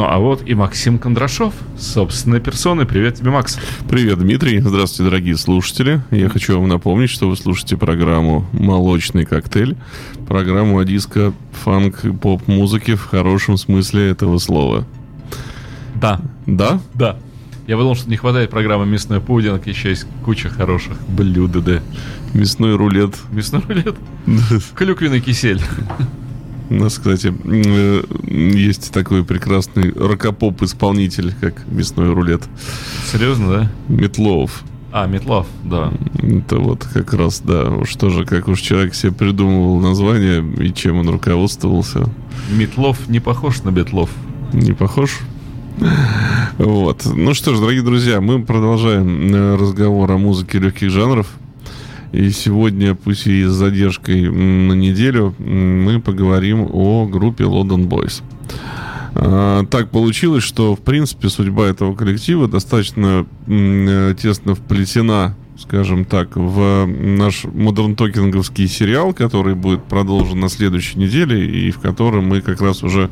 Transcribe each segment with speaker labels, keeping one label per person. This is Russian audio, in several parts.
Speaker 1: Ну а вот и Максим Кондрашов, собственной персоной. Привет тебе, Макс.
Speaker 2: Привет, Дмитрий. Здравствуйте, дорогие слушатели. Я хочу вам напомнить, что вы слушаете программу «Молочный коктейль», программу о диско, фанк и поп-музыке в хорошем смысле этого слова.
Speaker 1: Да.
Speaker 2: Да?
Speaker 1: Да. Я подумал, что не хватает программы «Мясной пудинг», еще есть куча хороших блюд, да.
Speaker 2: Мясной рулет.
Speaker 1: Мясной рулет? Клюквенный кисель.
Speaker 2: У нас, кстати, э, есть такой прекрасный рокопоп-исполнитель, как мясной рулет.
Speaker 1: Серьезно, да?
Speaker 2: Метлов.
Speaker 1: А, Метлов, да.
Speaker 2: Это вот как раз, да. Уж тоже, как уж человек себе придумывал название и чем он руководствовался.
Speaker 1: Метлов не похож на Бетлов.
Speaker 2: Не похож? Вот. Ну что ж, дорогие друзья, мы продолжаем э, разговор о музыке легких жанров. И сегодня, пусть и с задержкой на неделю, мы поговорим о группе London Boys. А, так получилось, что, в принципе, судьба этого коллектива достаточно э, тесно вплетена скажем так, в наш модерн-токинговский сериал, который будет продолжен на следующей неделе, и в котором мы как раз уже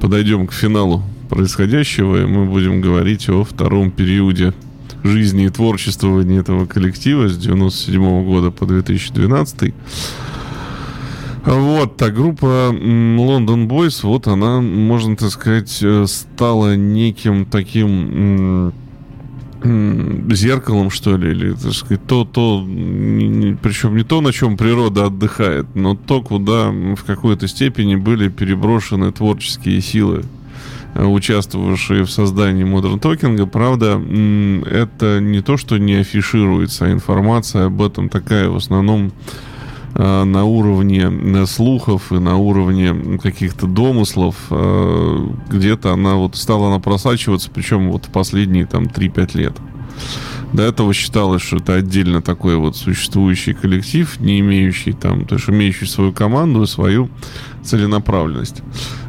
Speaker 2: подойдем к финалу происходящего, и мы будем говорить о втором периоде жизни и творчествования этого коллектива с 97 года по 2012. Вот, та группа London Boys, вот она, можно так сказать, э, стала неким таким зеркалом, что ли, или, так сказать, то, то, причем не то, на чем природа отдыхает, но то, куда в какой-то степени были переброшены творческие силы участвовавшие в создании Modern Talking. Правда, это не то, что не афишируется, а информация об этом такая в основном э, на уровне э, слухов и на уровне каких-то домыслов, э, где-то она вот стала она просачиваться, причем вот в последние там 3-5 лет. До этого считалось, что это отдельно такой вот существующий коллектив, не имеющий там, то есть имеющий свою команду свою целенаправленность.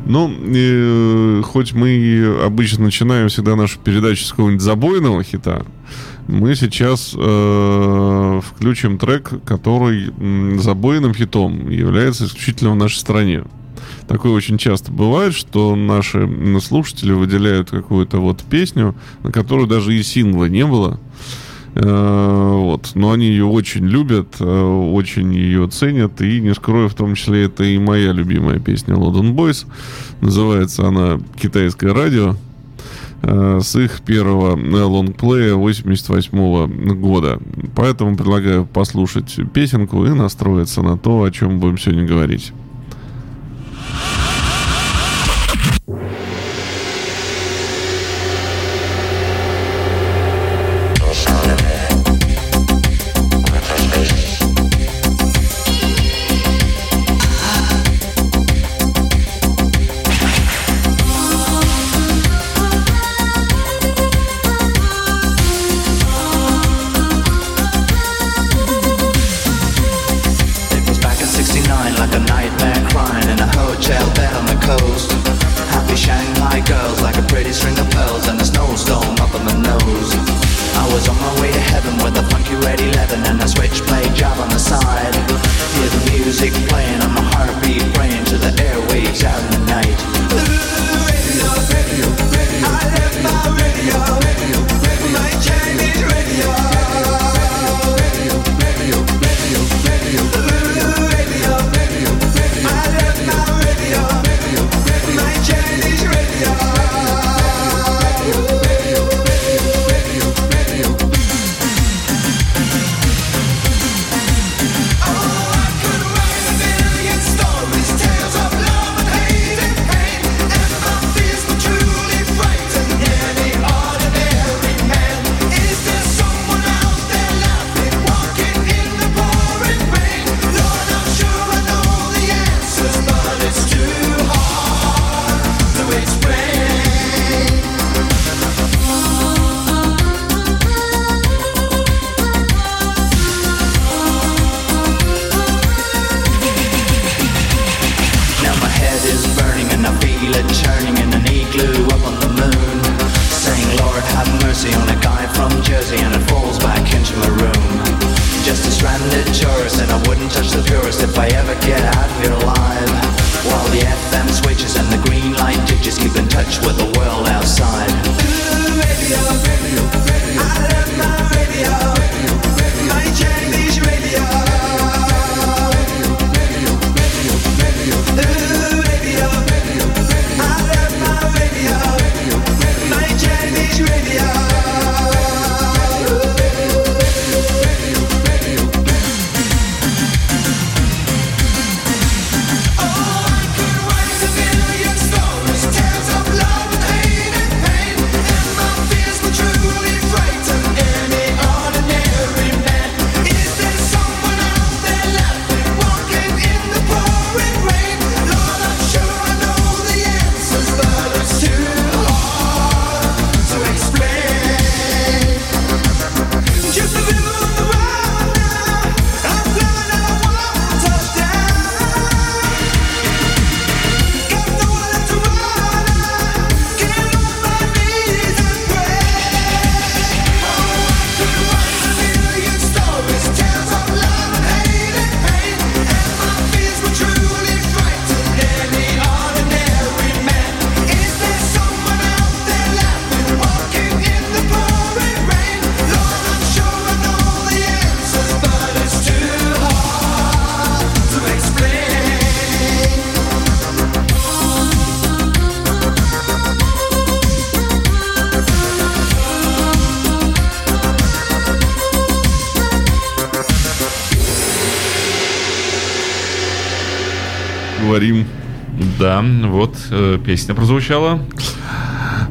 Speaker 2: Ну, э, хоть мы обычно начинаем всегда нашу передачу с какого-нибудь забойного хита, мы сейчас э, включим трек, который забойным хитом является исключительно в нашей стране. Такое очень часто бывает, что наши слушатели выделяют какую-то вот песню, на которую даже и сингла не было. Э, вот. Но они ее очень любят, э, очень ее ценят. И не скрою, в том числе, это и моя любимая песня London Boys. Называется она «Китайское радио» э, с их первого лонгплея 88 года. Поэтому предлагаю послушать песенку и настроиться на то, о чем будем сегодня говорить.
Speaker 1: Да, вот э, песня прозвучала.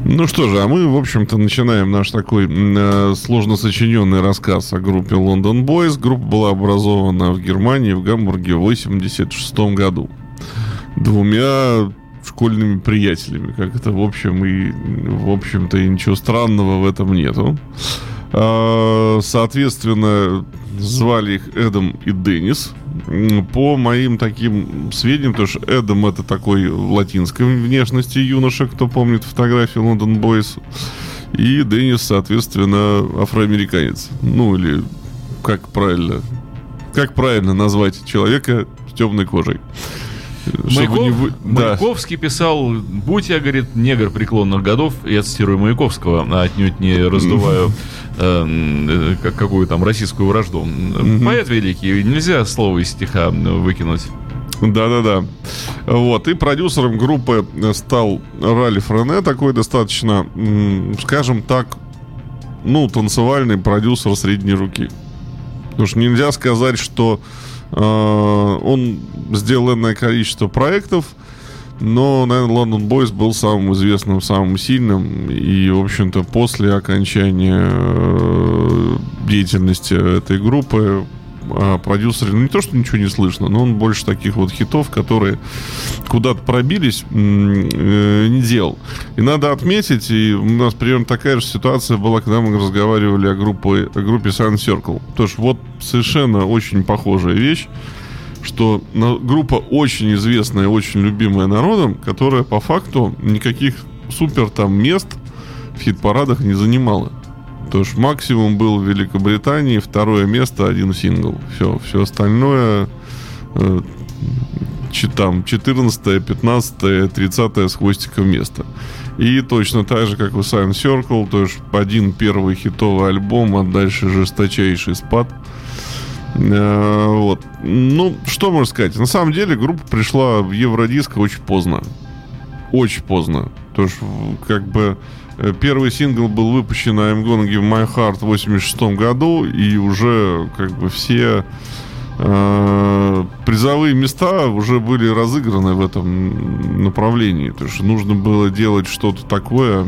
Speaker 2: Ну что же, а мы, в общем-то, начинаем наш такой э, сложно сочиненный рассказ о группе London Boys. Группа была образована в Германии, в Гамбурге в 86 году. Двумя школьными приятелями. Как это, в общем, и, в общем-то, и ничего странного в этом нету. Соответственно, звали их Эдом и Деннис. По моим таким сведениям, потому что Эдом это такой латинской внешности юноша, кто помнит фотографии Лондон Бойс. И Деннис, соответственно, афроамериканец. Ну, или как правильно... Как правильно назвать человека с темной кожей?
Speaker 1: Маяков-
Speaker 2: не вы- Да.
Speaker 1: Маяковский писал, будь я, говорит, негр преклонных годов, я цитирую Маяковского, а отнюдь не раздуваю э, э, как- какую там российскую вражду. Поэт великий, нельзя слово из стиха выкинуть.
Speaker 2: Да-да-да. Вот. И продюсером группы стал Ральф Рене, такой достаточно, скажем так, ну, танцевальный продюсер средней руки. Потому что нельзя сказать, что он сделал энное количество проектов, но, наверное, London Boys был самым известным, самым сильным. И, в общем-то, после окончания э, деятельности этой группы а продюсеры, ну не то, что ничего не слышно, но он больше таких вот хитов, которые куда-то пробились, э, не делал. И надо отметить, и у нас примерно такая же ситуация была, когда мы разговаривали о группе, о группе Sun Circle. Потому что вот совершенно очень похожая вещь, что группа очень известная, очень любимая народом, которая по факту никаких супер там мест в хит-парадах не занимала. То есть максимум был в Великобритании, второе место, один сингл. Все, все остальное э, там 14, 15, 30 с хвостиком место. И точно так же, как у Sign Circle, то есть один первый хитовый альбом, а дальше жесточайший спад. Э, Вот. Ну, что можно сказать? На самом деле группа пришла в Евродиско очень поздно. Очень поздно. Потому что, как бы, первый сингл был выпущен I'm Gonna Give My Heart в 86 году, и уже, как бы, все э, призовые места уже были разыграны в этом направлении. То есть нужно было делать что-то такое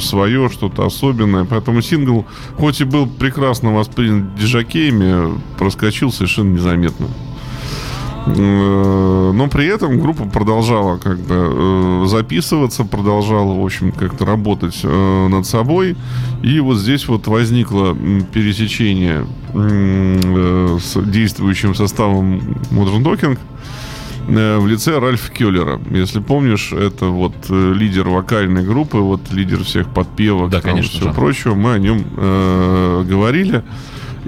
Speaker 2: свое, что-то особенное. Поэтому сингл, хоть и был прекрасно воспринят дижакеями, проскочил совершенно незаметно. Э, Но при этом группа продолжала как бы э, записываться, продолжала, в общем, как-то работать э, над собой. И вот здесь вот возникло пересечение с действующим составом Modern Talking в лице Ральфа Келлера. Если помнишь, это вот лидер вокальной группы, вот лидер всех подпевок,
Speaker 1: Да,
Speaker 2: там,
Speaker 1: конечно
Speaker 2: всего прочего. Мы о нем э, говорили.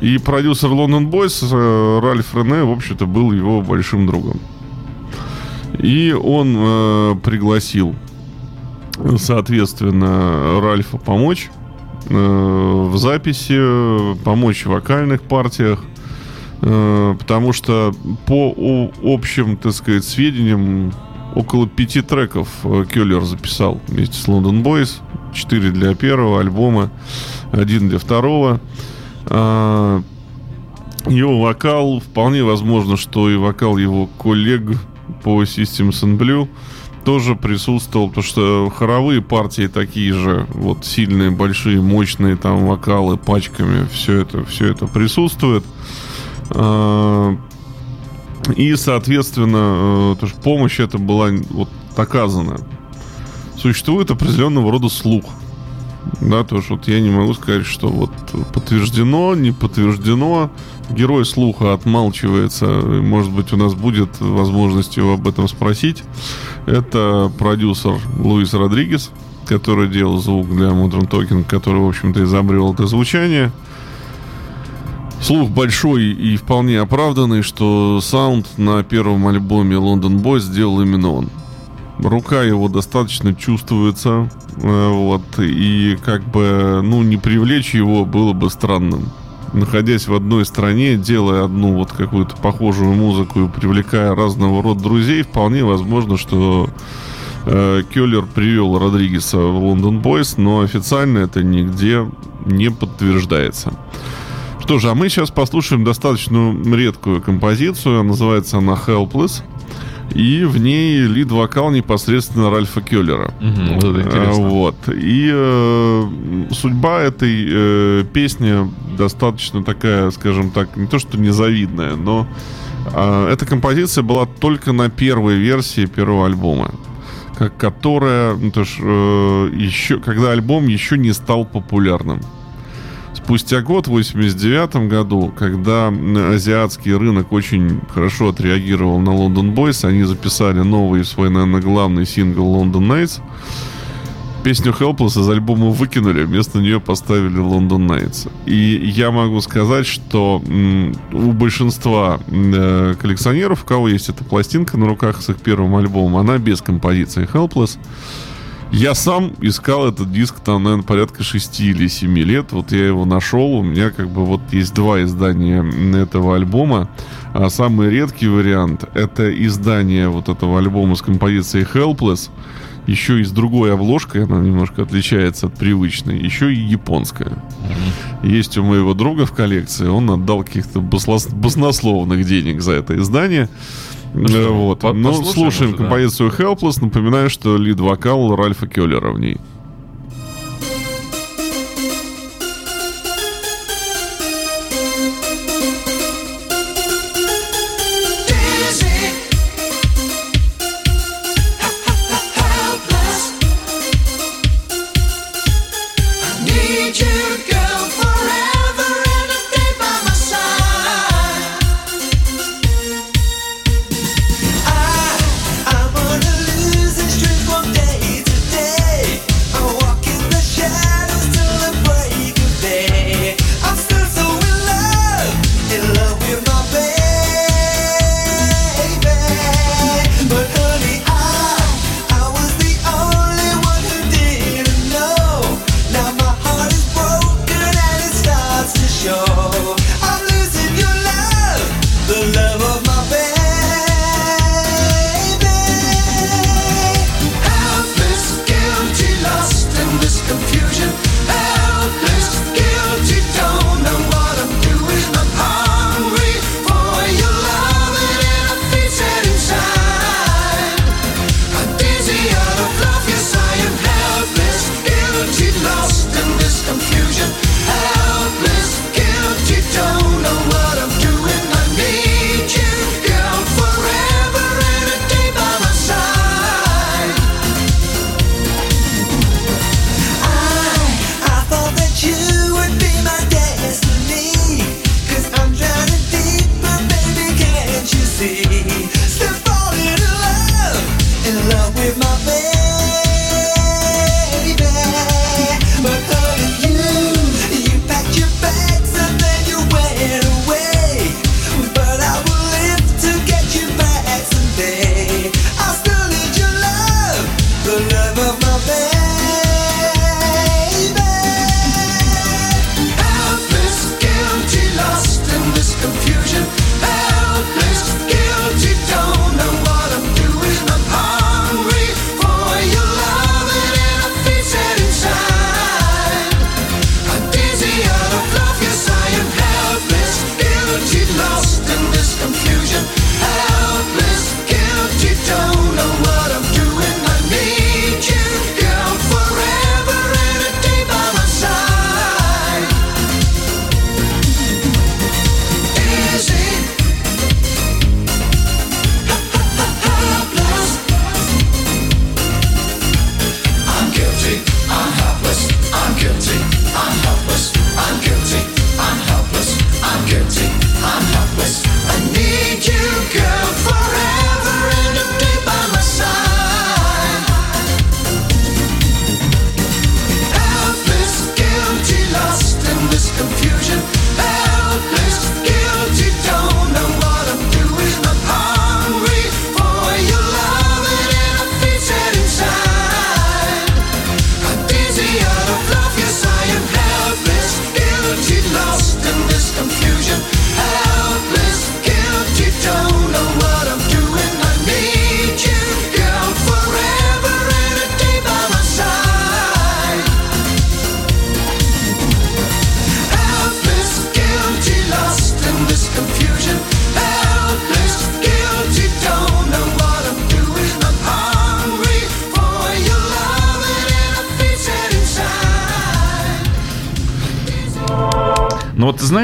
Speaker 2: И продюсер London Boys э, Ральф Рене, в общем-то, был его большим другом. И он э, пригласил соответственно, Ральфу помочь э, в записи, помочь в вокальных партиях. Э, потому что по о- общим, так сказать, сведениям, около пяти треков э, Келлер записал вместе с London Boys. Четыре для первого альбома, один для второго. Его вокал, вполне возможно, что и вокал его коллег по Systems and Blue тоже присутствовал, потому что хоровые партии такие же, вот сильные, большие, мощные там вокалы пачками, все это, все это присутствует. А, И, соответственно, э, то, что помощь это была вот оказана. Существует определенного рода слух. Да, то есть вот я не могу сказать, что вот подтверждено, не подтверждено. Герой слуха отмалчивается. Может быть, у нас будет возможность его об этом спросить. Это продюсер Луис Родригес, который делал звук для Modern Talking, который, в общем-то, изобрел это звучание. Слух большой и вполне оправданный, что саунд на первом альбоме London Boys сделал именно он. Рука его достаточно чувствуется, э, вот, и как бы, ну, не привлечь его было бы странным. Находясь в одной стране, делая одну вот какую-то похожую музыку и привлекая разного рода друзей, вполне возможно, что э, Келлер привел Родригеса в London Boys, но официально это нигде не подтверждается. Что же, а мы сейчас послушаем достаточно редкую композицию. Называется она Helpless. И в ней лид-вокал непосредственно Ральфа Келлера.
Speaker 1: Мгм, вот это интересно.
Speaker 2: Вот. И э, судьба этой э, песни достаточно такая, скажем так, не то что незавидная, но э, эта композиция была только на первой версии первого альбома. Как, которая, ну, то ж, э, еще, когда альбом еще не стал популярным. Спустя год, в 89 году, когда азиатский рынок очень хорошо отреагировал на London Boys, они записали новый свой, наверное, главный сингл London Nights. Песню Helpless из альбома выкинули, вместо нее поставили London Nights. И я могу сказать, что у большинства э, коллекционеров, у кого есть эта пластинка на руках с их первым альбомом, она без композиции Helpless. Я сам искал этот диск там, наверное, порядка 6 или 7 лет. Вот я его нашел. У меня как бы вот есть два издания этого альбома. А самый редкий вариант это издание вот этого альбома с композицией Helpless. Еще и с другой обложкой, она немножко отличается от привычной. Еще и японская. Есть у моего друга в коллекции. Он отдал каких-то баслос- баснословных денег за это издание. Э, вот.
Speaker 1: по-
Speaker 2: Ну, слушаем
Speaker 1: уже, да.
Speaker 2: композицию Helpless. Напоминаю, что лид-вокал Ральфа Келлера в ней.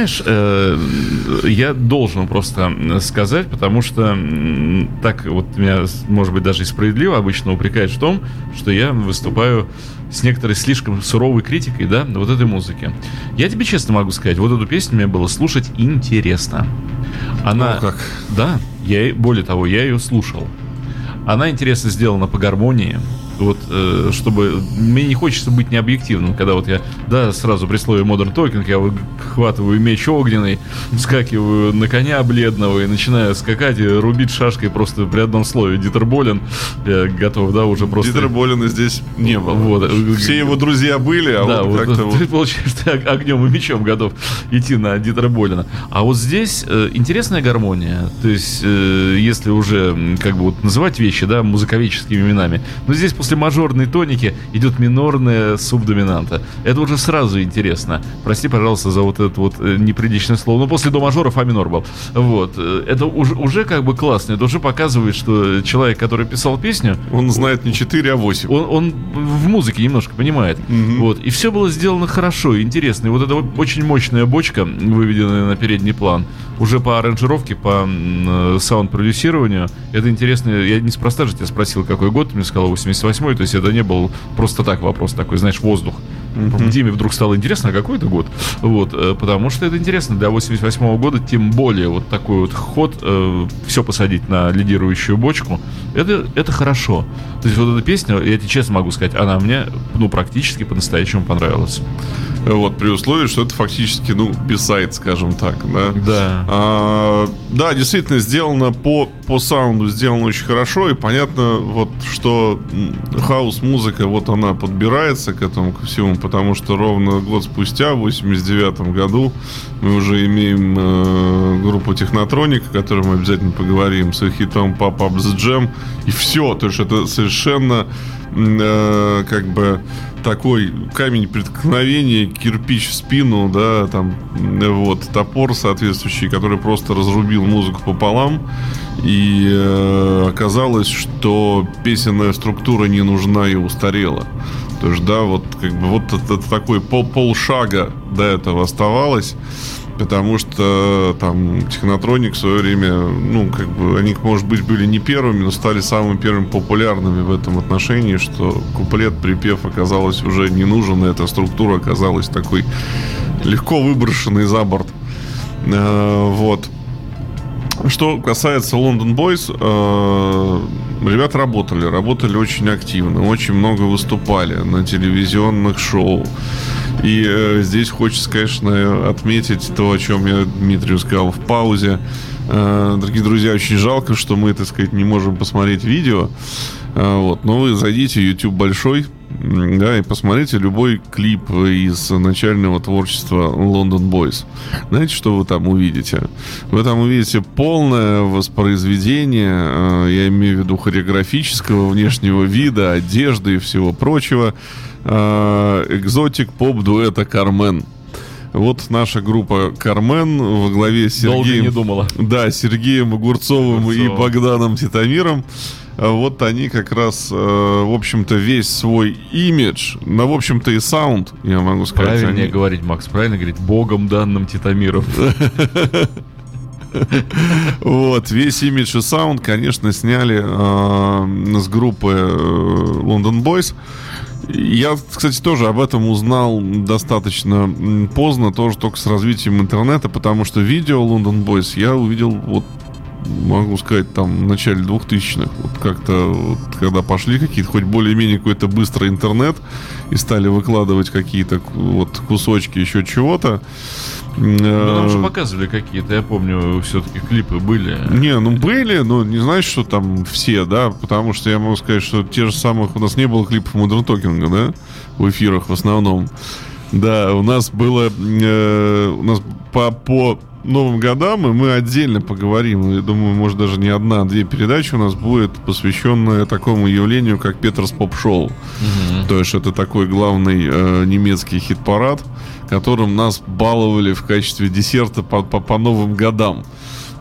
Speaker 1: Знаешь, э, я должен просто сказать, потому что так вот меня, может быть, даже и справедливо обычно упрекают в том, что я выступаю с некоторой слишком суровой критикой, да, вот этой музыки. Я тебе честно могу сказать, вот эту песню мне было слушать интересно. Она,
Speaker 2: Ну, как?
Speaker 1: да, я, более того, я ее слушал. Она интересно сделана по гармонии. Вот, э, чтобы... Мне не хочется быть необъективным, когда вот я, да, сразу при слове Modern Talking я выхватываю меч огненный, вскакиваю на коня бледного и начинаю скакать и рубить шашкой просто при одном слове. Дитер Болин, я готов, да, уже просто...
Speaker 2: Дитера Болина здесь не было.
Speaker 1: Вот.
Speaker 2: Все его друзья были, а
Speaker 1: да,
Speaker 2: он
Speaker 1: вот,
Speaker 2: как-то
Speaker 1: ты,
Speaker 2: вот...
Speaker 1: получается, ты ог- огнем и мечом готов идти на Дитера Болина. А вот здесь э, интересная гармония. То есть, э, если уже как бы вот называть вещи, да, музыковеческими именами, но здесь после мажорной тоники идет минорная субдоминанта. Это уже сразу интересно. Прости, пожалуйста, за вот это вот э, неприличное слово. Но после до мажора фа минор был. Вот. Э, Это уже, уже как бы классно. Это уже показывает, что человек, который писал песню,
Speaker 2: Он знает не 4, а 8.
Speaker 1: он, он в музыке немножко понимает. Вот. И все было сделано хорошо, интересно. И вот эта очень мощная бочка, выведенная на передний план, уже по аранжировке, по э, саунд-продюсированию, это интересно. Я неспроста же тебя спросил, какой год, ты мне сказал 88-й, то есть это не был просто так вопрос такой, знаешь, воздух. Диме вдруг стало интересно, а какой это год? Вот, э, потому что это интересно для 88 года, тем более вот такой вот ход, все посадить на лидирующую бочку, это, это хорошо. То есть вот эта песня, я тебе честно могу сказать, она мне, ну, практически по-настоящему понравилась.
Speaker 2: Вот, при условии, что это фактически, ну, бисайд, скажем так, да.
Speaker 1: Да.
Speaker 2: А, да, действительно, сделано по, по саунду, сделано очень хорошо, и понятно, вот, что хаос-музыка, вот она подбирается к этому, ко всему, потому что ровно год спустя, в 89 году, мы уже имеем э, группу Технотроник, о которой мы обязательно поговорим, с их хитом Pop Up The Jam, и все, то есть это совершенно, э, как бы, такой камень преткновения, кирпич в спину, да, там, э, вот, топор соответствующий, который просто разрубил музыку пополам. И э, оказалось, что песенная структура не нужна и устарела. То есть, да, вот как бы вот это такой пол, полшага до этого оставалось. Потому что там Технотроник в свое время, ну, как бы, они, может быть, были не первыми, но стали самыми первыми популярными в этом отношении, что куплет, припев оказалось уже не нужен, и эта структура оказалась такой легко выброшенной за борт. Э, Вот. Что касается London Boys, э, ребята работали, работали очень активно, очень много выступали на телевизионных шоу. И э, здесь хочется, конечно, отметить то, о чем я Дмитрию сказал в паузе. Э, дорогие друзья, очень жалко, что мы, так сказать, не можем посмотреть видео. Вот. Но вы зайдите, YouTube большой, да, и посмотрите любой клип из начального творчества London Boys. Знаете, что вы там увидите? Вы там увидите полное воспроизведение, э, я имею в виду хореографического внешнего вида, одежды и всего прочего, э, экзотик поп-дуэта Кармен. Вот наша группа Кармен во главе с
Speaker 1: Долго
Speaker 2: Сергеем...
Speaker 1: не думала.
Speaker 2: Да, Сергеем Огурцовым и
Speaker 1: Огурцовым.
Speaker 2: Богданом Титамиром. А Вот они как раз, э, в общем-то, весь свой имидж, ну, в общем-то, и саунд, я могу сказать.
Speaker 1: Правильнее
Speaker 2: они-
Speaker 1: говорить, Макс, правильно говорить, богом данным Титамиров.
Speaker 2: Вот, весь имидж и саунд, конечно, сняли э, с группы э, London Boys. Я, кстати, тоже об этом узнал достаточно поздно, тоже только с развитием интернета, потому что видео London Boys я увидел вот могу сказать, там, в начале 2000-х, вот как-то, вот, когда пошли какие-то, хоть более-менее какой-то быстрый интернет, и стали выкладывать какие-то вот кусочки еще чего-то.
Speaker 1: Ну, же
Speaker 2: э,
Speaker 1: показывали какие-то, я помню, все-таки клипы были.
Speaker 2: не, ну были, но не знаешь, что там все, да, потому что я могу сказать, что те же самых, у нас не было клипов Modern Talking, да, в эфирах в основном. Да, у нас было, э, у нас по, по Новым годам, и мы отдельно поговорим. Я думаю, может, даже не одна, а две передачи у нас будет посвященная такому явлению, как Петерс Поп-шоу. То есть это такой главный э, немецкий хит-парад, которым нас баловали в качестве десерта по, по, по новым годам.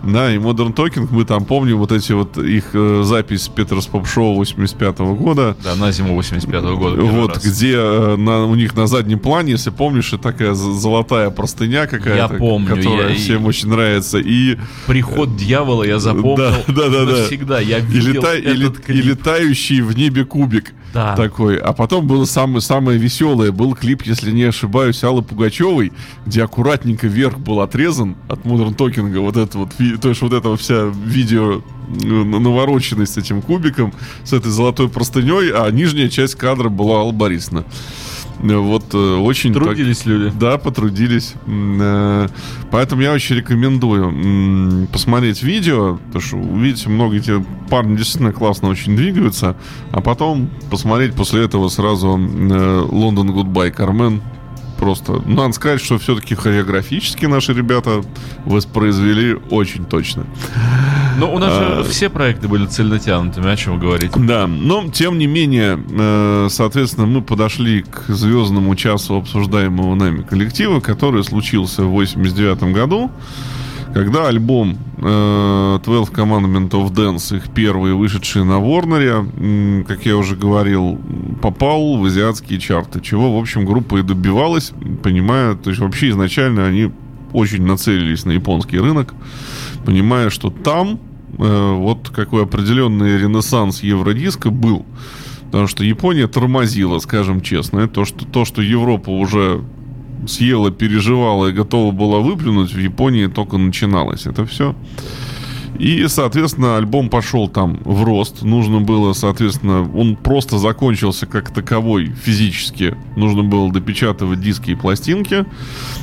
Speaker 2: Да, и Modern Talking, мы там помним вот эти вот их э, запись Петерс Поп Шоу 85 года.
Speaker 1: Да, на зиму 85 года. первый
Speaker 2: Вот,
Speaker 1: раз.
Speaker 2: где э, на, у них на заднем плане, если помнишь, и такая золотая простыня какая-то,
Speaker 1: Я помню,
Speaker 2: которая
Speaker 1: я-
Speaker 2: всем очень нравится. И,
Speaker 1: Приход дьявола я запомнил
Speaker 2: Да, да, да, да.
Speaker 1: навсегда. Я
Speaker 2: и,
Speaker 1: видел
Speaker 2: лета- и ле-
Speaker 1: этот
Speaker 2: и
Speaker 1: клип.
Speaker 2: летающий в небе кубик
Speaker 1: Да.
Speaker 2: такой. А потом было самое, самое веселое. Был клип, если не ошибаюсь, Аллы Пугачевой, где аккуратненько вверх был отрезан от Modern Talking. Вот это вот, ви- то есть вот это вся видео э, навороченность с этим кубиком, с этой золотой простыней, а нижняя часть кадра была Алла Борисовна. Вот э, очень так-
Speaker 1: Трудились люди.
Speaker 2: да, потрудились. Э, Поэтому я очень рекомендую посмотреть видео, потому что увидите, много эти парни действительно классно очень двигаются, а потом посмотреть после этого сразу э, London Goodbye Кар-Мэн. Просто, надо сказать, что все-таки хореографически наши ребята воспроизвели очень точно.
Speaker 1: Но у нас
Speaker 2: А.
Speaker 1: же все проекты были цельнотянутыми, о чем говорить.
Speaker 2: Да, но тем не менее, э, соответственно, мы подошли к звездному часу обсуждаемого нами коллектива, который случился в 89 году, когда альбом э, 12 Commandment of Dance, их первый, вышедший на м, как я уже говорил, попал в азиатские чарты, чего, в общем, группа и добивалась, понимая, то есть вообще изначально они очень нацелились на японский рынок, понимая, что там э, вот какой определенный ренессанс евродиска был. Потому что Япония тормозила, скажем честно. То, что, то, что Европа уже съела, переживала и готова была выплюнуть, в Японии только начиналось. Это все. И, соответственно, альбом пошел там в рост. Нужно было, соответственно, он просто закончился как таковой физически. Нужно было допечатывать диски и пластинки.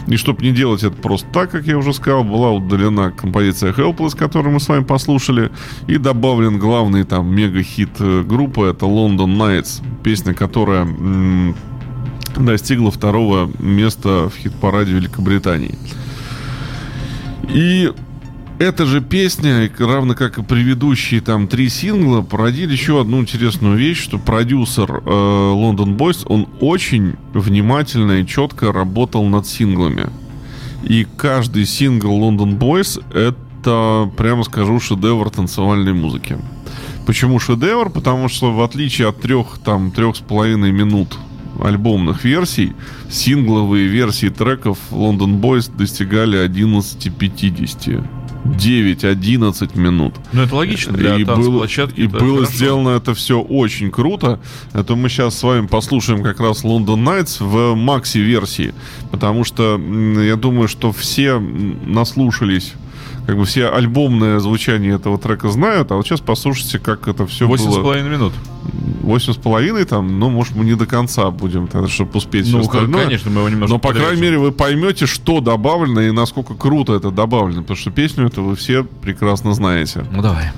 Speaker 2: И чтобы не делать это просто так, как я уже сказал, была удалена композиция Helpless, которую мы с вами послушали, и добавлен главный там мега-хит э, группы, это London Nights, песня, которая м, достигла второго места в хит-параде Великобритании. И эта же песня, равно как и предыдущие там три сингла, породили еще одну интересную вещь, что продюсер э, London Boys, он очень внимательно и четко работал над синглами. И каждый сингл London Boys это, прямо скажу, шедевр танцевальной музыки. Почему шедевр? Потому что в отличие от трех, там, трех с половиной минут альбомных версий, сингловые версии треков London Boys достигали 11.50. 9-11 минут.
Speaker 1: Ну, это логично для
Speaker 2: и было,
Speaker 1: танцплощадки.
Speaker 2: и было
Speaker 1: хорошо.
Speaker 2: сделано это все очень круто. Это мы сейчас с вами послушаем как раз London Nights в макси-версии. Потому что я думаю, что все наслушались как бы все альбомное звучание этого трека знают, а вот сейчас послушайте, как это все
Speaker 1: Восемь с
Speaker 2: было.
Speaker 1: половиной минут.
Speaker 2: Восемь с половиной там, ну, может, мы не до конца будем, тогда, чтобы успеть все
Speaker 1: Ну,
Speaker 2: остальное.
Speaker 1: конечно, мы его немножко
Speaker 2: Но, по крайней
Speaker 1: подрежем.
Speaker 2: мере, вы поймете, что добавлено и насколько круто это добавлено. Потому что песню это вы все прекрасно знаете.
Speaker 1: Ну, давай.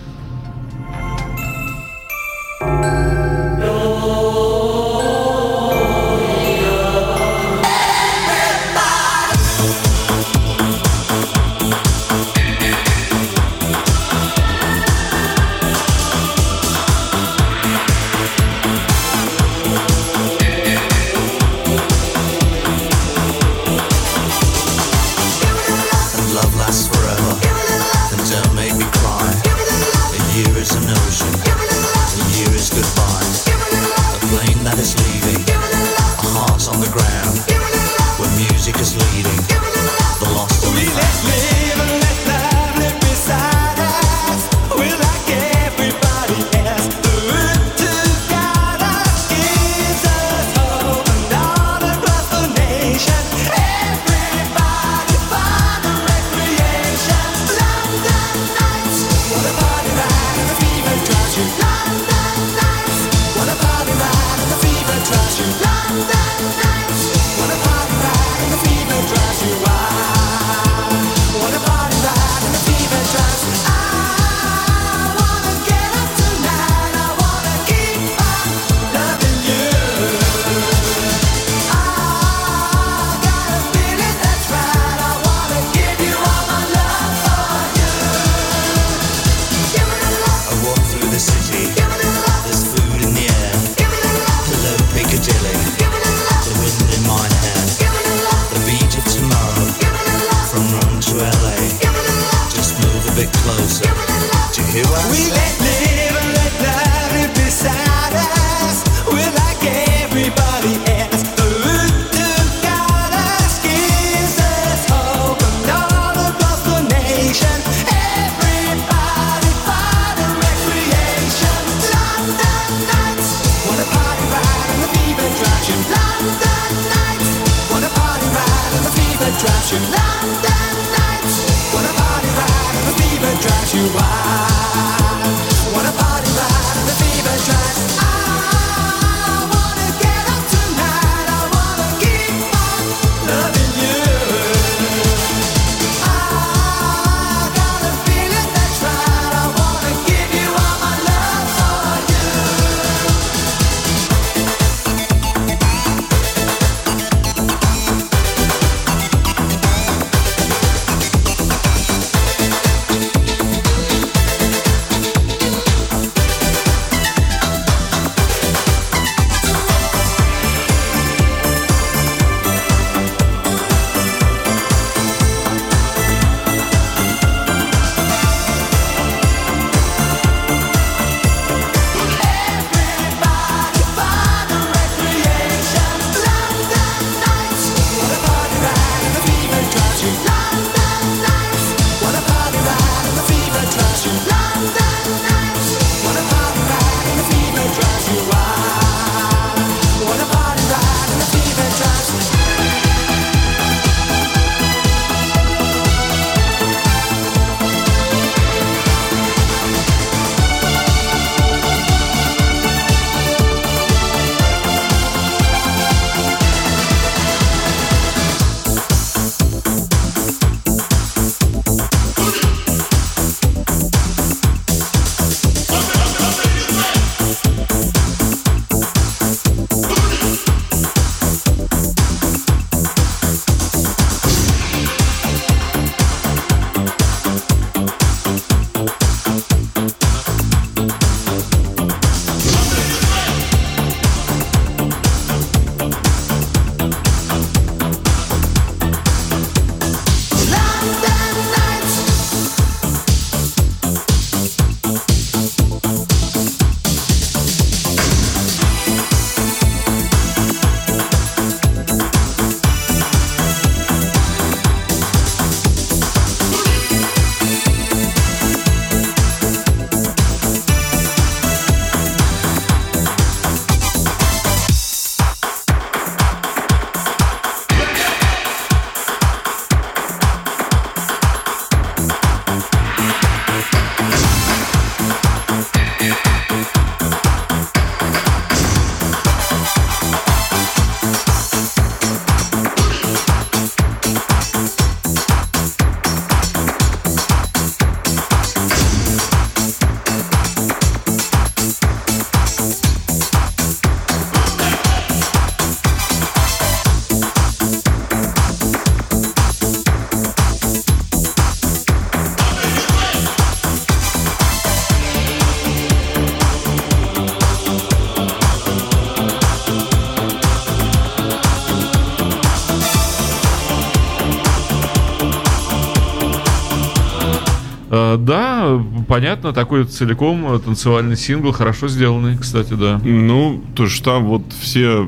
Speaker 1: Понятно, такой целиком э, танцевальный сингл, хорошо сделанный, кстати, да.
Speaker 2: Ну, то есть там вот все,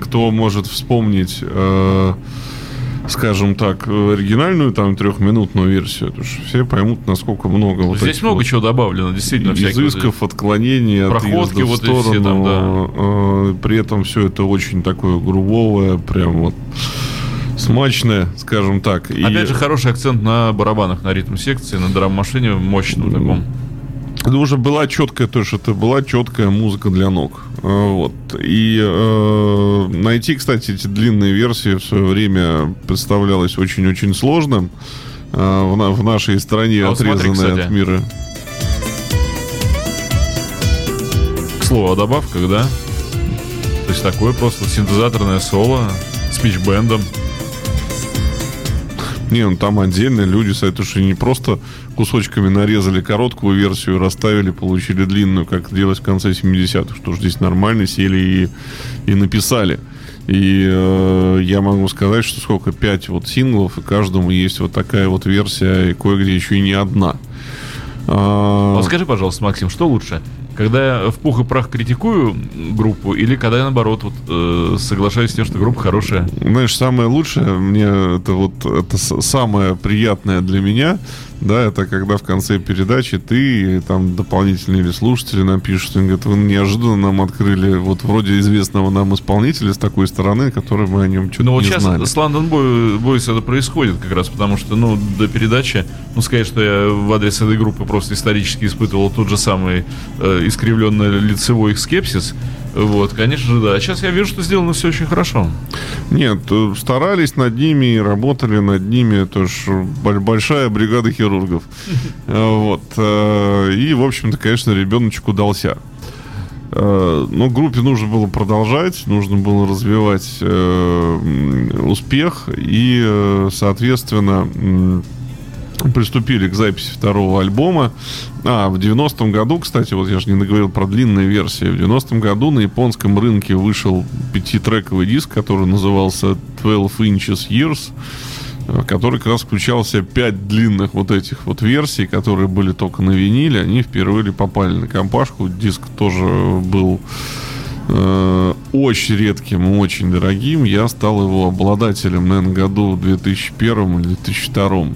Speaker 2: кто может вспомнить, э, скажем так, оригинальную там трехминутную версию, то есть все поймут, насколько много вот
Speaker 1: Здесь много
Speaker 2: вот
Speaker 1: чего добавлено, действительно. всяких вот
Speaker 2: изысков, отклонений,
Speaker 1: проходки
Speaker 2: отъездов в
Speaker 1: вот эти все
Speaker 2: сторону.
Speaker 1: там,
Speaker 2: э, при этом все это очень такое грубовое, прям вот смачное, скажем так. И-
Speaker 1: Опять же, хороший акцент на барабанах, на ритм секции, на драм-машине мощном таком.
Speaker 2: Это уже была четкая, то есть это была четкая музыка для ног. Э, Вот. И э, найти, кстати, эти длинные версии в свое время представлялось очень-очень сложным. э, в, в нашей стране
Speaker 1: А вот смотри, кстати.
Speaker 2: от мира.
Speaker 1: К слову о добавках, да? То есть такое просто синтезаторное соло с пич-бендом.
Speaker 2: Не, ну там отдельно люди, это что не просто кусочками нарезали короткую версию, расставили, получили длинную, как делалось в конце 70-х, что ж здесь нормально сели и, и написали. И э, я могу сказать, что сколько, пять вот синглов, и каждому есть вот такая вот версия, и кое-где еще и не одна. А,
Speaker 1: Вот скажи, пожалуйста, Максим, что лучше? Когда я в пух и прах критикую группу, или когда я наоборот вот, э, соглашаюсь с тем, что группа хорошая?
Speaker 2: Знаешь, самое лучшее, мне это вот это самое приятное для меня, да, это когда в конце передачи ты и там дополнительные или слушатели напишут, они говорят, вы неожиданно нам открыли вот вроде известного нам исполнителя с такой стороны, который мы о нем что-то
Speaker 1: Ну вот
Speaker 2: не
Speaker 1: сейчас
Speaker 2: знали.
Speaker 1: с Boy- Boys это происходит как раз, потому что, ну, до передачи, ну, сказать, что я в адрес этой группы просто исторически испытывал тот же самый э, искривленный лицевой их скепсис, вот, конечно же, да. А сейчас я вижу, что сделано все очень хорошо.
Speaker 2: Нет, э, старались над ними и работали над ними. Это ж боль- большая бригада хирургов. Э, Вот. э, И, в общем-то, конечно, ребеночек удался. Но группе нужно было продолжать, нужно было развивать успех и, соответственно, приступили к записи второго альбома. А, в 90-м году, кстати, вот я же не договорил про длинные версии. В 90-м году на японском рынке вышел пятитрековый диск, который назывался 12 Inches Years, э, который как раз включал в себя пять длинных вот этих вот версий, которые были только на виниле. Они впервые попали на компашку. Диск тоже был э, очень редким, очень дорогим. Я стал его обладателем, наверное, году в 2001 или 2002.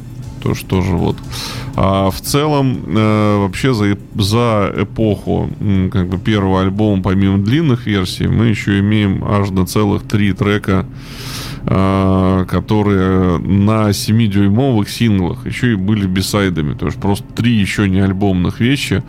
Speaker 2: Тоже, тоже вот. А в целом, э, вообще за, за эпоху как бы первого альбома, помимо длинных версий, мы еще имеем аж до целых три трека, э, которые на 7-дюймовых синглах еще и были бисайдами. То есть просто три еще не альбомных вещи,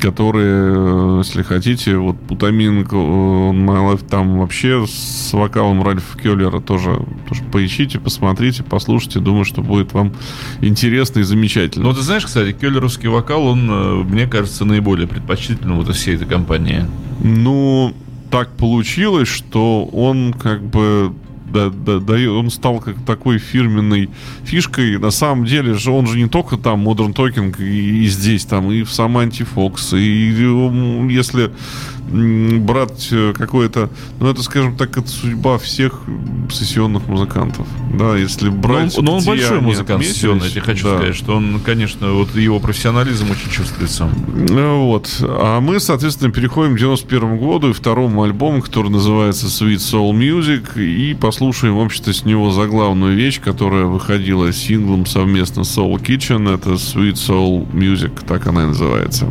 Speaker 2: которые, э, если хотите, вот Путамин, э, My Life, там вообще с вокалом Ральфа Келлера тоже, тоже поищите, посмотрите, послушайте. Думаю, что будет вам интересно и замечательно.
Speaker 1: Ну, ты знаешь, кстати, келлеровский вокал, он, э, мне кажется, наиболее предпочтительным вот из всей этой компании.
Speaker 2: Ну, так получилось, что он как бы да, да, да, и он стал как такой фирменной фишкой. На самом деле же он же не только там Modern Talking и, и здесь, там и в Саманте Фокс, и м, если брать э, какое-то, ну это, скажем так, это судьба всех сессионных музыкантов, да, если
Speaker 1: Но он,
Speaker 2: брать.
Speaker 1: но он
Speaker 2: где
Speaker 1: большой музыкант
Speaker 2: отметились,
Speaker 1: сессионный, я хочу
Speaker 2: да.
Speaker 1: сказать, что он, конечно, вот его профессионализм очень чувствуется.
Speaker 2: Ну Вот. А мы, соответственно, переходим к 91 году и второму альбому, который называется Sweet Soul Music, и послушаем, в общем-то, с него заглавную вещь, которая выходила синглом совместно с Soul Kitchen. Это Sweet Soul Music, так она и называется.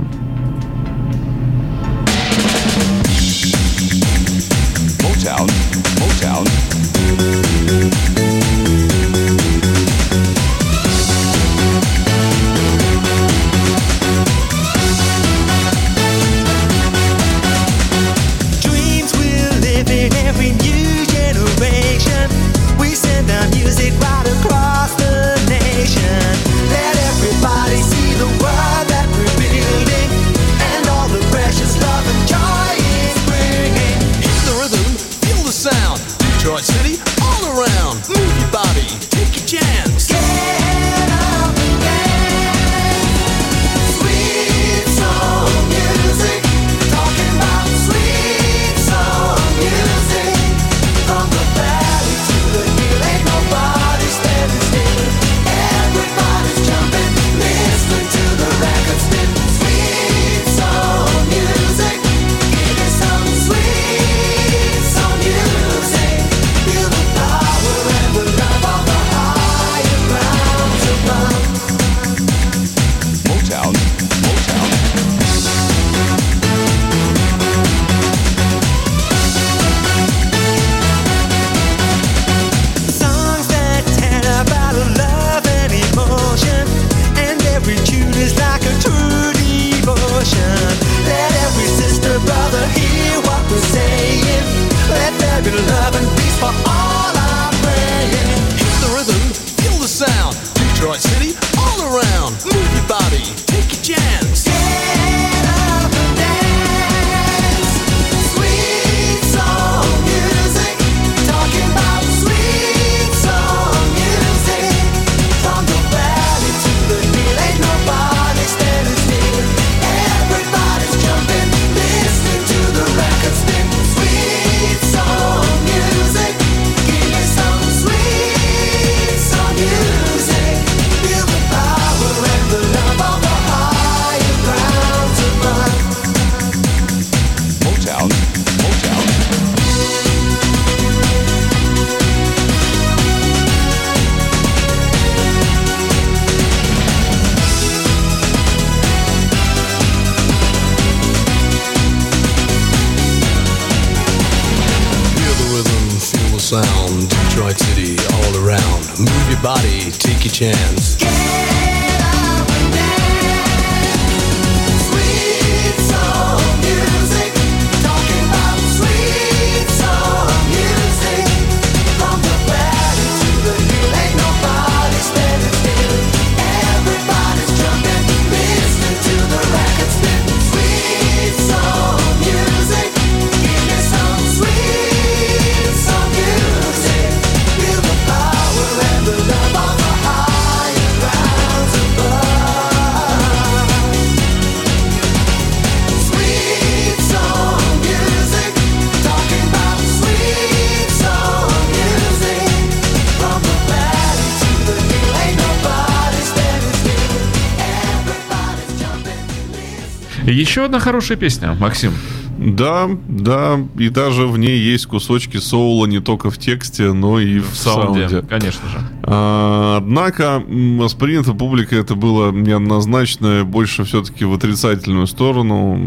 Speaker 1: Еще одна хорошая песня, Максим.
Speaker 2: Да, да, и даже в ней есть кусочки соула не только в тексте, но и в,
Speaker 1: В саунде,
Speaker 2: саунде.
Speaker 1: конечно же.
Speaker 2: А, однако воспринято публикой это было неоднозначно, больше все-таки в отрицательную сторону,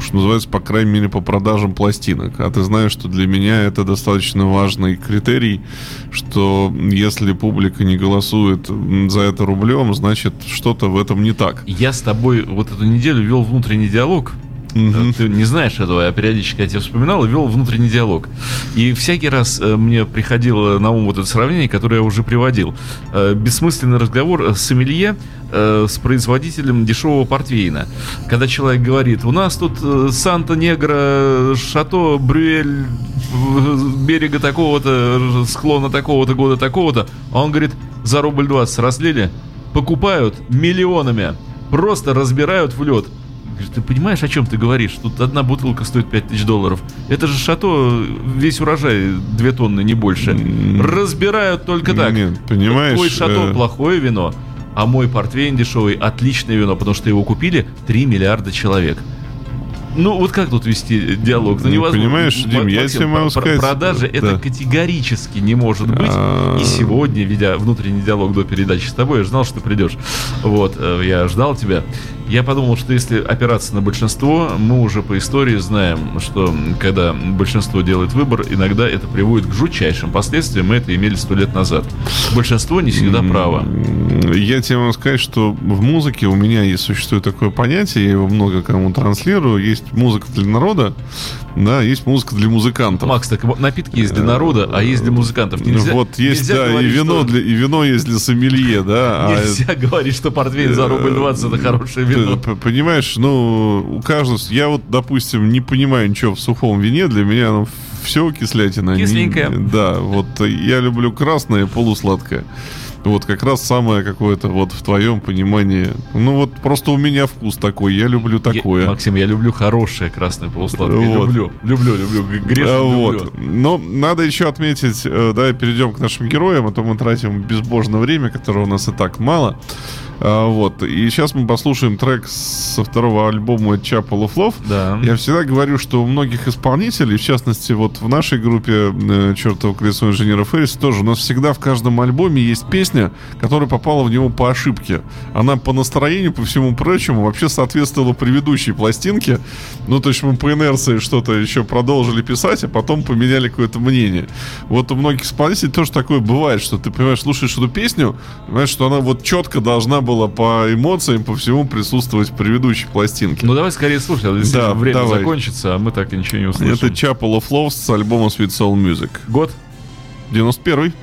Speaker 2: что называется, по крайней мере, по продажам пластинок. А ты знаешь, что для меня это достаточно важный критерий, что если публика не голосует за это рублем, значит, что-то в этом не так.
Speaker 1: Я с тобой вот эту неделю вел внутренний диалог.
Speaker 2: Мгм.
Speaker 1: Ты не знаешь этого, я периодически о тебе вспоминал и вел внутренний диалог. И всякий раз э, мне приходило на ум вот это сравнение, которое я уже приводил. Э, Бессмысленный разговор с сомелье э, с производителем дешевого портвейна. Когда человек говорит, у нас тут Санта-Негра, Шато, Брюэль, берега такого-то, склона такого-то, года такого-то, а он говорит, за рубль 20 разлили, покупают миллионами, просто разбирают в лед. Говорит, ты понимаешь, о чем ты говоришь? Тут одна бутылка стоит 5000 долларов. Это же шато, весь урожай 2 тонны, не больше.
Speaker 2: М.
Speaker 1: Разбирают только так.
Speaker 2: Нет, понимаешь,
Speaker 1: Твой шато
Speaker 2: э,
Speaker 1: плохое вино, а мой портвейн дешевый отличное вино, потому что его купили 3 миллиарда человек. Ну, вот как тут вести диалог? Ну,
Speaker 2: Ну,
Speaker 1: невозможно.
Speaker 2: понимаешь, Дим, я
Speaker 1: Максим,
Speaker 2: тебе могу сказать,
Speaker 1: Продажи
Speaker 2: да.
Speaker 1: это категорически не может быть.
Speaker 2: А.
Speaker 1: И сегодня, ведя внутренний диалог до передачи с тобой, я ж знал, что ты придешь. Вот, э, я ждал тебя. Я подумал, что если опираться на большинство, мы уже по истории знаем, что когда большинство делает выбор, иногда это приводит к жутчайшим последствиям. Мы это имели сто лет назад. Большинство не всегда право.
Speaker 2: Я тебе могу сказать, что в музыке у меня есть существует такое понятие, я его много кому транслирую. Есть музыка для народа, да, есть музыка для музыкантов.
Speaker 1: Макс, так напитки есть для народа, а есть для музыкантов.
Speaker 2: Ну,
Speaker 1: Нельзя,
Speaker 2: вот есть,
Speaker 1: нельзя
Speaker 2: да, и
Speaker 1: говорить,
Speaker 2: вино,
Speaker 1: что-
Speaker 2: для, и вино есть для сомелье, да. а
Speaker 1: Нельзя говорить, что портвейн за рубль 20 это хорошее
Speaker 2: Ты
Speaker 1: вино.
Speaker 2: понимаешь, ну, у каждого... Я вот, допустим, не понимаю ничего в сухом вине. Для меня оно все кислятина. Не-
Speaker 1: Кисленькое.
Speaker 2: да, вот я люблю красное, полусладкое. Вот как раз самое какое-то вот в твоем понимании. Ну вот просто у меня вкус такой, я люблю такое.
Speaker 1: Я- Максим, я люблю хорошее красное полусладкое.
Speaker 2: Вот.
Speaker 1: Люблю, люблю, люблю. Грешно
Speaker 2: А,
Speaker 1: люблю.
Speaker 2: вот. Но надо еще отметить, э, да, перейдем к нашим героям, а то мы тратим безбожное время, которого у нас и так мало. А, вот. И сейчас мы послушаем трек со второго альбома Chapel of Love.
Speaker 1: Да.
Speaker 2: Я всегда говорю, что у многих исполнителей, в частности, вот в нашей группе э, «Чертово колесо инженера Феррис» тоже, у нас всегда в каждом альбоме есть песня, которая попала в него по ошибке. Она по настроению, по всему прочему, вообще соответствовала предыдущей пластинке. Ну, то есть мы по инерции что-то еще продолжили писать, а потом поменяли какое-то мнение. Вот у многих исполнителей тоже такое бывает, что ты, понимаешь, слушаешь эту песню, понимаешь, что она вот четко должна была по эмоциям, по всему присутствовать в предыдущей пластинке.
Speaker 1: Ну давай скорее слушай, а
Speaker 2: Да,
Speaker 1: время
Speaker 2: давай.
Speaker 1: закончится, а мы так и ничего не услышим.
Speaker 2: Это Chapel of Love с альбома Sweet Soul Music.
Speaker 1: Год?
Speaker 2: 91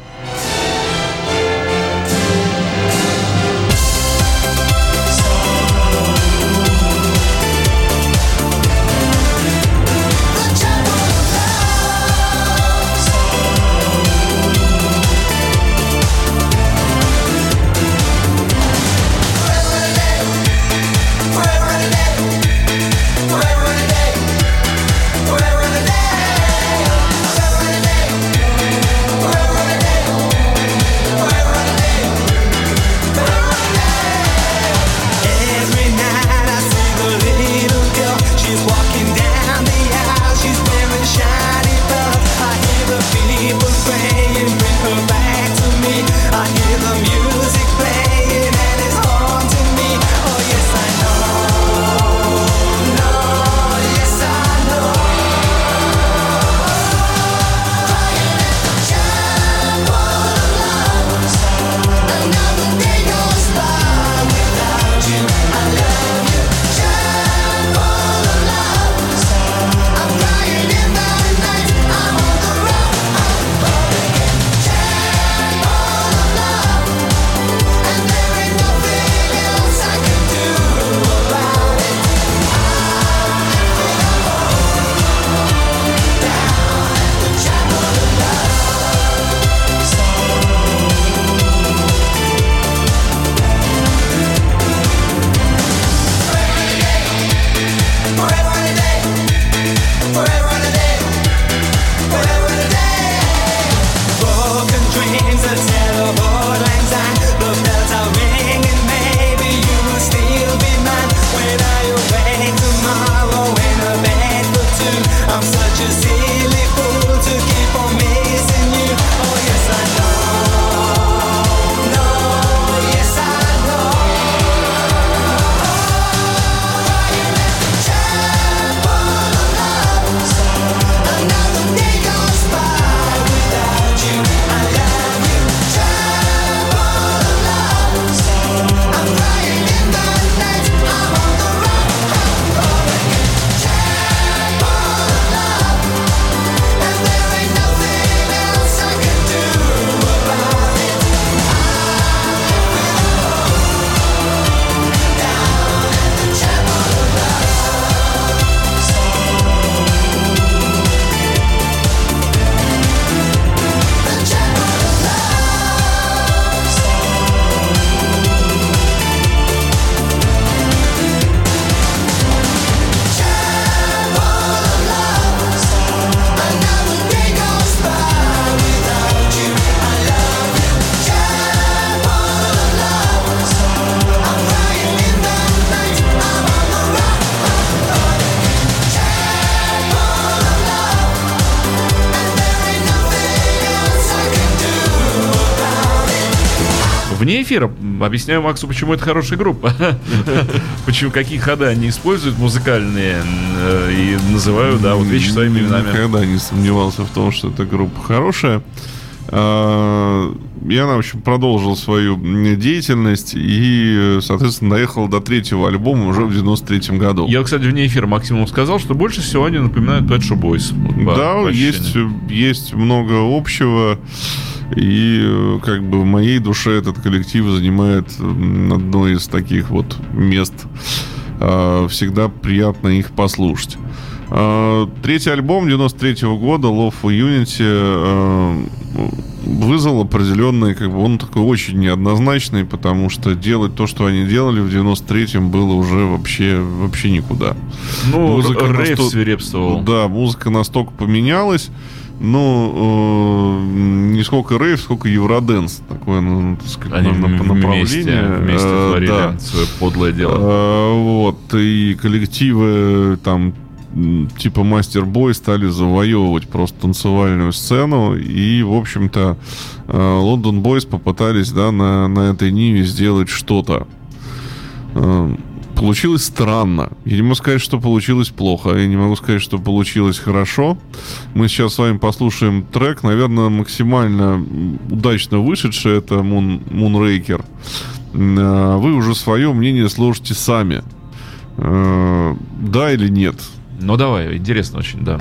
Speaker 1: эфира объясняю Максу, почему это хорошая группа. Почему, какие ходы они используют музыкальные э, и называю, да, вот вещи своими именами.
Speaker 2: Никогда не сомневался в том, что эта группа хорошая. А, Я, в общем, продолжил свою деятельность и, соответственно, доехал до третьего альбома уже в 93-м году.
Speaker 1: Я, кстати, вне эфира Максимум сказал, что больше всего они напоминают Pet Shop Boys. Вот
Speaker 2: Да,
Speaker 1: по
Speaker 2: есть,
Speaker 1: ощущениям.
Speaker 2: есть много общего. И э, как бы в моей душе этот коллектив занимает одно из таких вот мест. А, Всегда приятно их послушать. А, Третий альбом 93 года Love for Unity э, вызвал определенный, как бы он такой очень неоднозначный, потому что делать то, что они делали в 93-м, было уже вообще, вообще никуда.
Speaker 1: Ну,
Speaker 2: Музыка
Speaker 1: р- рейв
Speaker 2: насто-
Speaker 1: свирепствовал.
Speaker 2: Да, музыка настолько поменялась. Ну, э, не сколько рейв, сколько евроденс. Такое, ну, так сказать,
Speaker 1: Они
Speaker 2: на- на-
Speaker 1: вместе,
Speaker 2: направление.
Speaker 1: вместе
Speaker 2: Э,
Speaker 1: творили
Speaker 2: да.
Speaker 1: свое подлое дело.
Speaker 2: Э, Вот, и коллективы там типа Мастер Бой стали завоевывать просто танцевальную сцену. И, в общем-то, Лондон Бойс попытались, да, на, на этой ниве сделать что-то. Получилось странно. Я не могу сказать, что получилось плохо. Я не могу сказать, что получилось хорошо. Мы сейчас с вами послушаем трек, наверное, максимально удачно вышедший. Это Moon, Moonraker. А Вы уже свое мнение сложите сами. Э, Да или нет?
Speaker 1: Ну давай, интересно очень, да.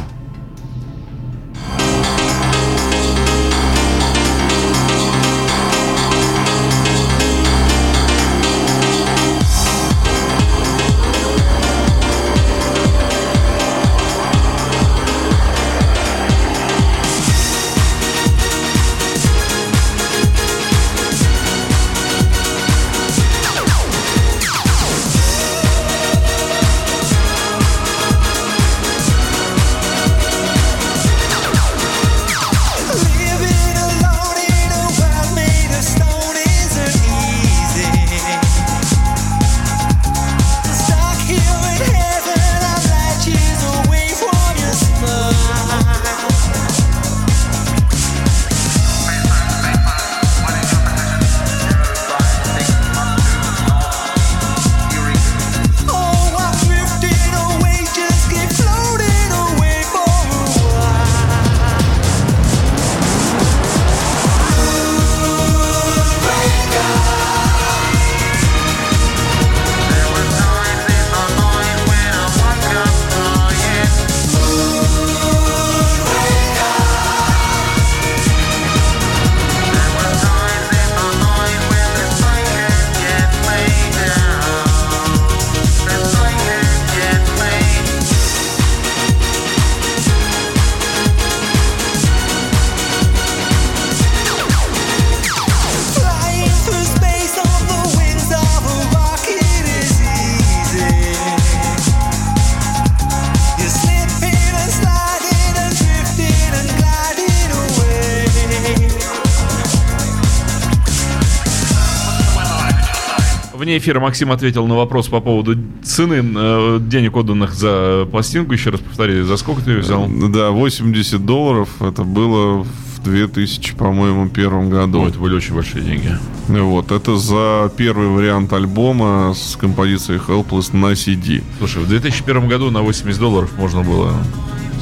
Speaker 1: Вне эфира Максим ответил на вопрос по поводу цены э, денег, отданных за пластинку. Еще раз повтори, за сколько ты ее взял?
Speaker 2: Да, 80 долларов. Это было в 2000, по-моему, первом году.
Speaker 1: Ну, это были очень большие деньги.
Speaker 2: Вот, это за первый вариант альбома с композицией Helpless на CD.
Speaker 1: Слушай, в 2001 году на 80 долларов можно было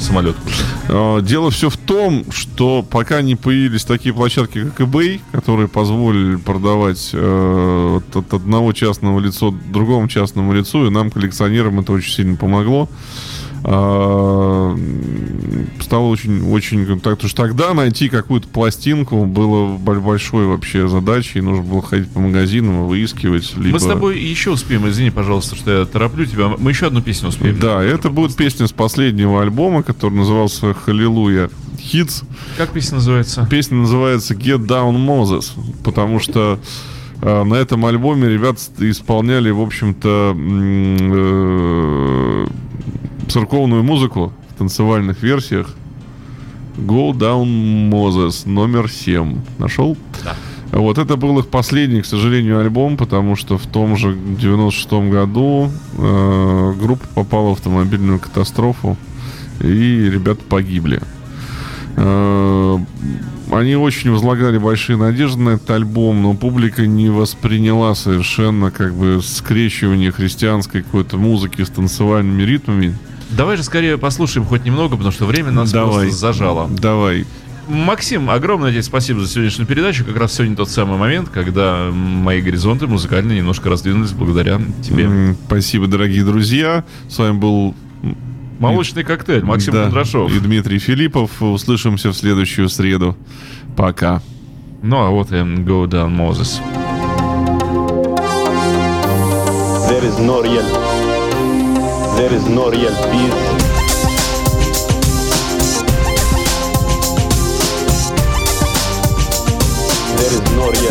Speaker 1: самолет.
Speaker 2: А, Дело все в том, что пока не появились такие площадки, как eBay, которые позволили продавать э, от одного частного лица другому частному лицу, и нам, коллекционерам, это очень сильно помогло. А, стало очень, очень, так, потому что тогда найти какую-то пластинку было боль- большой вообще задачей, нужно было ходить по магазинам и выискивать. Либо...
Speaker 1: Мы с тобой еще успеем, извини, пожалуйста, что я тороплю тебя. Мы еще одну песню успеем.
Speaker 2: Да, это будет песня с последнего альбома, который назывался «Халилуя Hits».
Speaker 1: Как песня называется?
Speaker 2: Песня называется Get Down Moses, потому что э, на этом альбоме ребята исполняли, в общем-то, э, церковную музыку в танцевальных версиях. Go Down Moses номер 7. Нашел?
Speaker 1: Да.
Speaker 2: Вот это был их последний, к сожалению, альбом, потому что в том же 96-м году э, группа попала в автомобильную катастрофу, и ребята погибли. Э, Они очень возлагали большие надежды на этот альбом, но публика не восприняла совершенно как бы скрещивание христианской какой-то музыки с танцевальными ритмами.
Speaker 1: Давай же скорее послушаем хоть немного, потому что время нас
Speaker 2: Давай.
Speaker 1: просто зажало.
Speaker 2: Давай.
Speaker 1: Максим, огромное тебе спасибо за сегодняшнюю передачу. Как раз сегодня тот самый момент, когда мои горизонты музыкальные немножко раздвинулись благодаря тебе.
Speaker 2: Спасибо, дорогие друзья. С вами был
Speaker 1: Молочный коктейль, Максим
Speaker 2: да,
Speaker 1: Кондрашов.
Speaker 2: и Дмитрий Филиппов. Услышимся в следующую среду. Пока.
Speaker 1: Ну а вот и Go Down Moses.
Speaker 3: There is no real. There is no real peace. There is no real